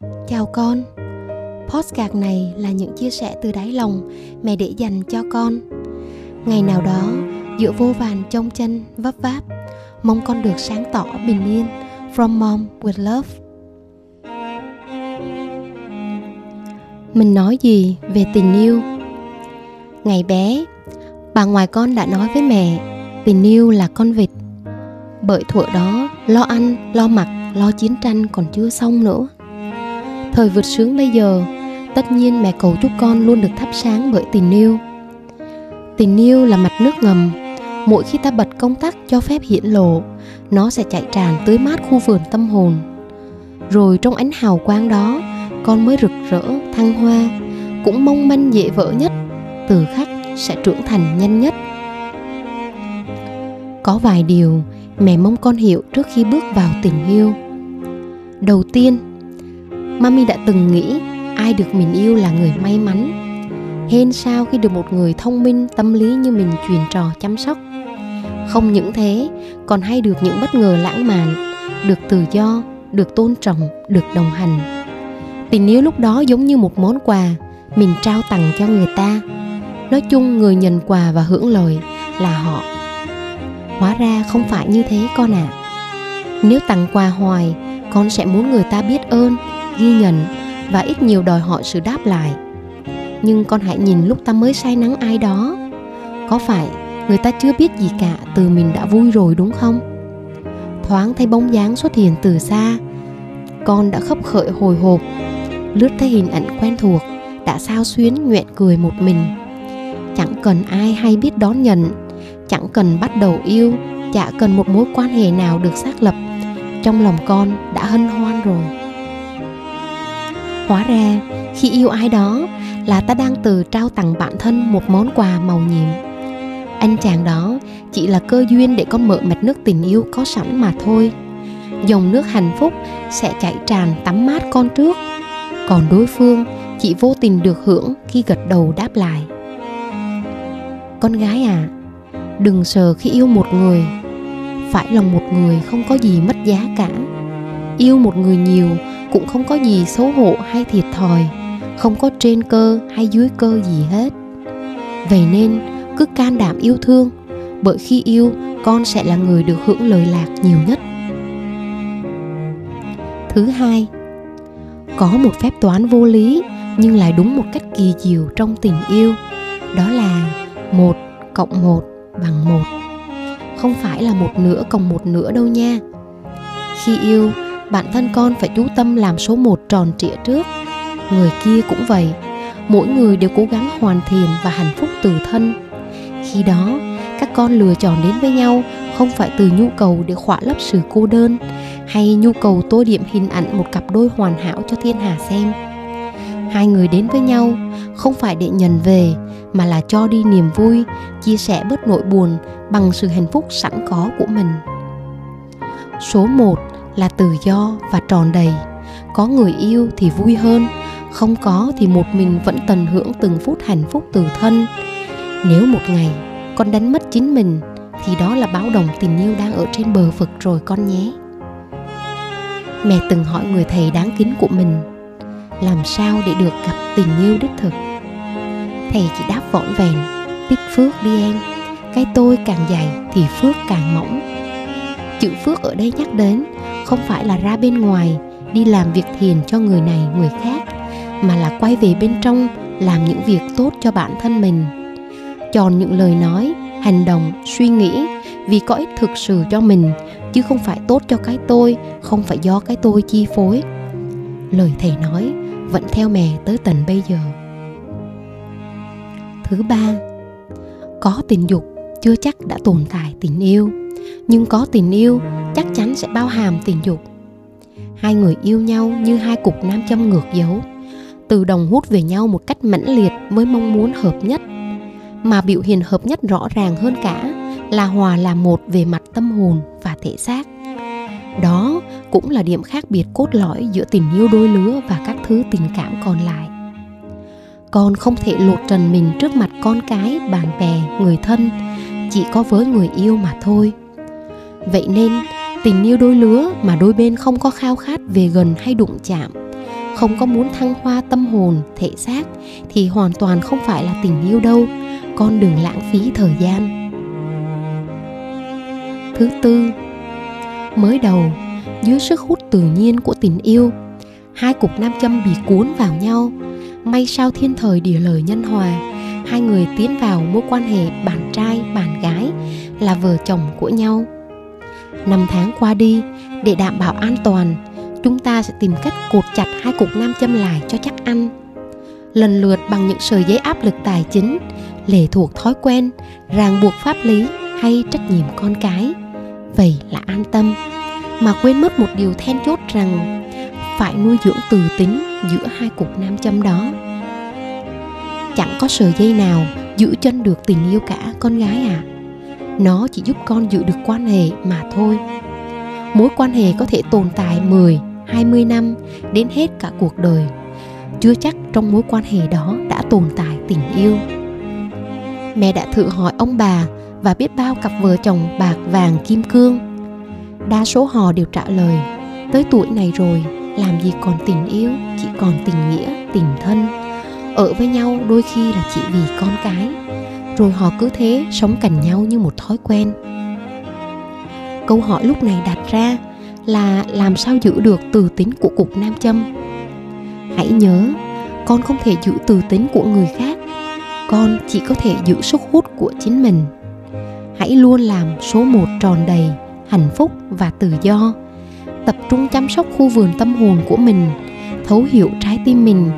Chào con. Postcard này là những chia sẻ từ đáy lòng mẹ để dành cho con. Ngày nào đó, giữa vô vàn trông chân vấp váp Mong con được sáng tỏ bình yên From Mom with Love. Mình nói gì về tình yêu? Ngày bé, bà ngoại con đã nói với mẹ Tình yêu là con vịt. Bởi thuở đó, lo ăn, lo mặc, lo chiến tranh còn chưa xong nữa. Thời vượt sướng bây giờ, tất nhiên mẹ cầu chúc con luôn được thắp sáng bởi tình yêu. Tình yêu là mặt nước ngầm, mỗi khi ta bật công tắc cho phép hiển lộ, nó sẽ chạy tràn tưới mát khu vườn tâm hồn. Rồi trong ánh hào quang đó, con mới rực rỡ, thăng hoa, cũng mong manh dễ vỡ nhất, từ khách sẽ trưởng thành nhanh nhất. Có vài điều mẹ mong con hiểu trước khi bước vào tình yêu. Đầu tiên, Mami đã từng nghĩ ai được mình yêu là người may mắn. Hên sao khi được một người thông minh, tâm lý như mình truyền trò chăm sóc. Không những thế, còn hay được những bất ngờ lãng mạn, được tự do, được tôn trọng, được đồng hành. Tình yêu lúc đó giống như một món quà mình trao tặng cho người ta. Nói chung người nhận quà và hưởng lời là họ. Hóa ra không phải như thế con ạ. À. Nếu tặng quà hoài, con sẽ muốn người ta biết ơn ghi nhận và ít nhiều đòi hỏi sự đáp lại. Nhưng con hãy nhìn lúc ta mới say nắng ai đó. Có phải người ta chưa biết gì cả từ mình đã vui rồi đúng không? Thoáng thấy bóng dáng xuất hiện từ xa, con đã khấp khởi hồi hộp, lướt thấy hình ảnh quen thuộc, đã sao xuyến nguyện cười một mình. Chẳng cần ai hay biết đón nhận, chẳng cần bắt đầu yêu, chả cần một mối quan hệ nào được xác lập. Trong lòng con đã hân hoan rồi hóa ra, khi yêu ai đó là ta đang từ trao tặng bản thân một món quà màu nhiệm. Anh chàng đó chỉ là cơ duyên để con mở mạch nước tình yêu có sẵn mà thôi. Dòng nước hạnh phúc sẽ chảy tràn tắm mát con trước. Còn đối phương chỉ vô tình được hưởng khi gật đầu đáp lại. Con gái à đừng sợ khi yêu một người. Phải lòng một người không có gì mất giá cả. Yêu một người nhiều cũng không có gì xấu hổ hay thiệt thòi, không có trên cơ hay dưới cơ gì hết. Vậy nên, cứ can đảm yêu thương, bởi khi yêu, con sẽ là người được hưởng lời lạc nhiều nhất. Thứ hai, có một phép toán vô lý, nhưng lại đúng một cách kỳ diệu trong tình yêu, đó là một cộng một bằng một. Không phải là một nửa cộng một nửa đâu nha. Khi yêu bản thân con phải chú tâm làm số một tròn trịa trước. Người kia cũng vậy, mỗi người đều cố gắng hoàn thiện và hạnh phúc từ thân. Khi đó, các con lựa chọn đến với nhau, không phải từ nhu cầu để khỏa lấp sự cô đơn hay nhu cầu tô điểm hình ảnh một cặp đôi hoàn hảo cho thiên hà xem. Hai người đến với nhau, không phải để nhận về, mà là cho đi niềm vui, chia sẻ bớt nỗi buồn bằng sự hạnh phúc sẵn có của mình. Số 1 là tự do và tròn đầy. Có người yêu thì vui hơn, không có thì một mình vẫn tận hưởng từng phút hạnh phúc từ thân. Nếu một ngày con đánh mất chính mình, thì đó là báo động tình yêu đang ở trên bờ vực rồi con nhé. Mẹ từng hỏi người thầy đáng kính của mình, làm sao để được gặp tình yêu đích thực? Thầy chỉ đáp vỏn vẹn, tích phước đi em, cái tôi càng dày thì phước càng mỏng. Chữ phước ở đây nhắc đến không phải là ra bên ngoài, đi làm việc thiền cho người này, người khác, mà là quay về bên trong, làm những việc tốt cho bản thân mình. Chọn những lời nói, hành động, suy nghĩ vì có ích thực sự cho mình, chứ không phải tốt cho cái tôi, không phải do cái tôi chi phối. Lời thầy nói vẫn theo mẹ tới tận bây giờ. Thứ ba, có tình dục chưa chắc đã tồn tại tình yêu nhưng có tình yêu, chắc chắn sẽ bao hàm tình dục. Hai người yêu nhau như hai cục nam châm ngược dấu, từ đồng hút về nhau một cách mãnh liệt với mong muốn hợp nhất. Mà biểu hiện hợp nhất rõ ràng hơn cả là hòa là một về mặt tâm hồn và thể xác. Đó cũng là điểm khác biệt cốt lõi giữa tình yêu đôi lứa và các thứ tình cảm còn lại. Con không thể lột trần mình trước mặt con cái, bạn bè, người thân, chỉ có với người yêu mà thôi vậy nên, tình yêu đôi lứa mà đôi bên không có khao khát về gần hay đụng chạm, không có muốn thăng hoa tâm hồn, thể xác thì hoàn toàn không phải là tình yêu đâu. Con đừng lãng phí thời gian. Thứ tư, mới đầu, dưới sức hút tự nhiên của tình yêu, hai cục nam châm bị cuốn vào nhau. May sao thiên thời địa lợi nhân hòa, hai người tiến vào mối quan hệ bạn trai, bạn gái là vợ chồng của nhau năm tháng qua đi, để đảm bảo an toàn, chúng ta sẽ tìm cách cột chặt hai cục nam châm lại cho chắc ăn. Lần lượt bằng những sợi dây áp lực tài chính, lệ thuộc thói quen, ràng buộc pháp lý hay trách nhiệm con cái. Vậy là an tâm. Mà quên mất một điều then chốt rằng, phải nuôi dưỡng từ tính giữa hai cục nam châm đó. Chẳng có sợi dây nào giữ chân được tình yêu cả con gái à nó chỉ giúp con giữ được quan hệ mà thôi. Mối quan hệ có thể tồn tại 10, 20 năm đến hết cả cuộc đời. Chưa chắc trong mối quan hệ đó đã tồn tại tình yêu. Mẹ đã thử hỏi ông bà và biết bao cặp vợ chồng bạc vàng kim cương. Đa số họ đều trả lời tới tuổi này rồi làm gì còn tình yêu chỉ còn tình nghĩa tình thân. Ở với nhau đôi khi là chỉ vì con cái rồi họ cứ thế sống cạnh nhau như một thói quen. Câu hỏi lúc này đặt ra là làm sao giữ được từ tính của cục nam châm? Hãy nhớ, con không thể giữ từ tính của người khác. Con chỉ có thể giữ sức hút của chính mình. Hãy luôn làm số một tròn đầy hạnh phúc và tự do. Tập trung chăm sóc khu vườn tâm hồn của mình, thấu hiểu trái tim mình,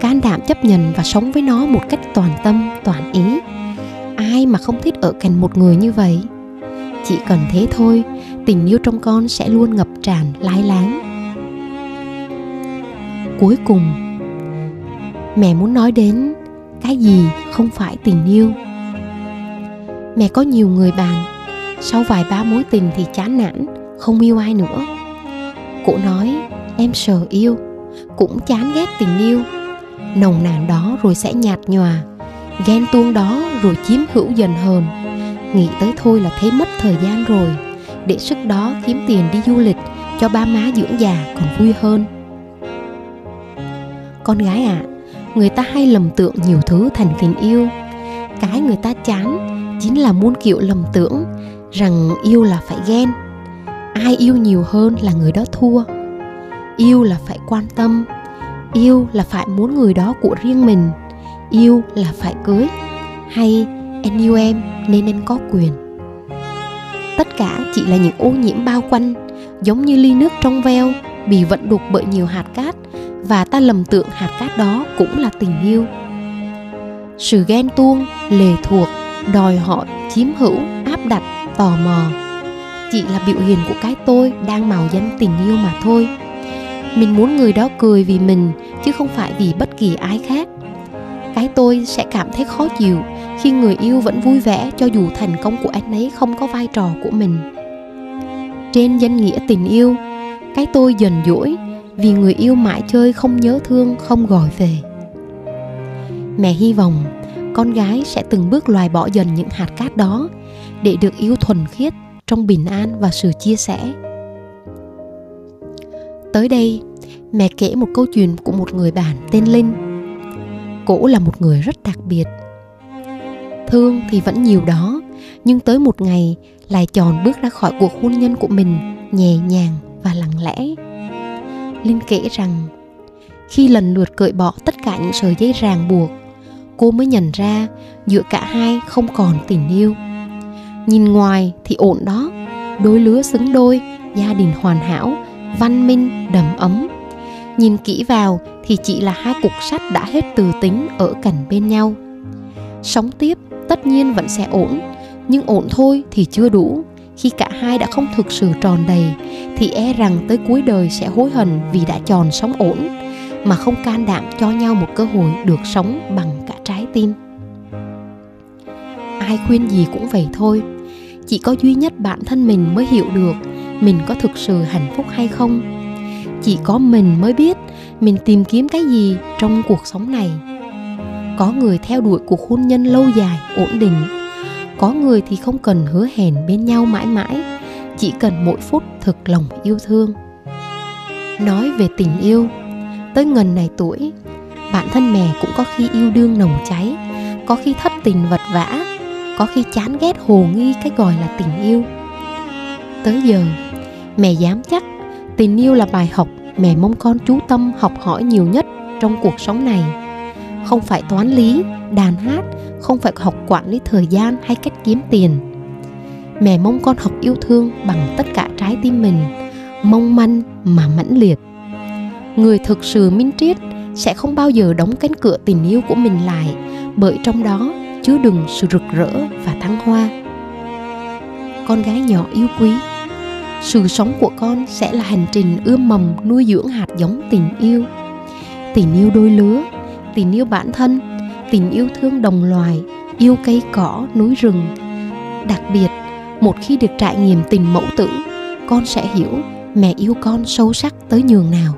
can đảm chấp nhận và sống với nó một cách toàn tâm, toàn ý ai mà không thích ở cạnh một người như vậy? Chỉ cần thế thôi, tình yêu trong con sẽ luôn ngập tràn lái láng. Cuối cùng, mẹ muốn nói đến cái gì không phải tình yêu? Mẹ có nhiều người bạn, sau vài ba mối tình thì chán nản, không yêu ai nữa. Cụ nói, em sợ yêu, cũng chán ghét tình yêu. Nồng nàn đó rồi sẽ nhạt nhòa ghen tuông đó rồi chiếm hữu dần hơn nghĩ tới thôi là thấy mất thời gian rồi. Để sức đó kiếm tiền đi du lịch cho ba má dưỡng già còn vui hơn. Con gái ạ à, người ta hay lầm tưởng nhiều thứ thành tình yêu. Cái người ta chán chính là muôn kiểu lầm tưởng rằng yêu là phải ghen. Ai yêu nhiều hơn là người đó thua. Yêu là phải quan tâm. Yêu là phải muốn người đó của riêng mình yêu là phải cưới, hay anh yêu em nên anh có quyền? Tất cả chỉ là những ô nhiễm bao quanh, giống như ly nước trong veo bị vận đục bởi nhiều hạt cát, và ta lầm tưởng hạt cát đó cũng là tình yêu. Sự ghen tuông, lề thuộc, đòi hỏi, chiếm hữu, áp đặt, tò mò, chỉ là biểu hiện của cái tôi đang màu danh tình yêu mà thôi. Mình muốn người đó cười vì mình, chứ không phải vì bất kỳ ai khác cái tôi sẽ cảm thấy khó chịu khi người yêu vẫn vui vẻ cho dù thành công của anh ấy không có vai trò của mình. Trên danh nghĩa tình yêu, cái tôi dần dỗi vì người yêu mãi chơi không nhớ thương, không gọi về. Mẹ hy vọng con gái sẽ từng bước loại bỏ dần những hạt cát đó để được yêu thuần khiết trong bình an và sự chia sẻ. Tới đây, mẹ kể một câu chuyện của một người bạn tên linh cổ là một người rất đặc biệt. Thương thì vẫn nhiều đó, nhưng tới một ngày lại tròn bước ra khỏi cuộc hôn nhân của mình nhẹ nhàng và lặng lẽ. Linh kể rằng, khi lần lượt cởi bỏ tất cả những sợi dây ràng buộc, cô mới nhận ra giữa cả hai không còn tình yêu. Nhìn ngoài thì ổn đó, đôi lứa xứng đôi, gia đình hoàn hảo, văn minh, đầm ấm nhìn kỹ vào thì chỉ là hai cục sắt đã hết từ tính ở cạnh bên nhau. Sống tiếp tất nhiên vẫn sẽ ổn, nhưng ổn thôi thì chưa đủ. Khi cả hai đã không thực sự tròn đầy thì e rằng tới cuối đời sẽ hối hận vì đã tròn sống ổn, mà không can đảm cho nhau một cơ hội được sống bằng cả trái tim. Ai khuyên gì cũng vậy thôi. Chỉ có duy nhất bản thân mình mới hiểu được mình có thực sự hạnh phúc hay không chỉ có mình mới biết mình tìm kiếm cái gì trong cuộc sống này. Có người theo đuổi cuộc hôn nhân lâu dài, ổn định. Có người thì không cần hứa hẹn bên nhau mãi mãi, chỉ cần mỗi phút thực lòng yêu thương. Nói về tình yêu, tới ngần này tuổi, bản thân mẹ cũng có khi yêu đương nồng cháy, có khi thất tình vật vã, có khi chán ghét hồ nghi cái gọi là tình yêu. Tới giờ, mẹ dám chắc tình yêu là bài học mẹ mong con chú tâm học hỏi nhiều nhất trong cuộc sống này. Không phải toán lý, đàn hát, không phải học quản lý thời gian hay cách kiếm tiền. Mẹ mong con học yêu thương bằng tất cả trái tim mình, mong manh mà mãnh liệt. Người thực sự minh triết sẽ không bao giờ đóng cánh cửa tình yêu của mình lại, bởi trong đó chứa đựng sự rực rỡ và thăng hoa. Con gái nhỏ yêu quý sự sống của con sẽ là hành trình ươm mầm nuôi dưỡng hạt giống tình yêu. Tình yêu đôi lứa, tình yêu bản thân, tình yêu thương đồng loài, yêu cây cỏ, núi rừng. Đặc biệt, một khi được trải nghiệm tình mẫu tử, con sẽ hiểu mẹ yêu con sâu sắc tới nhường nào.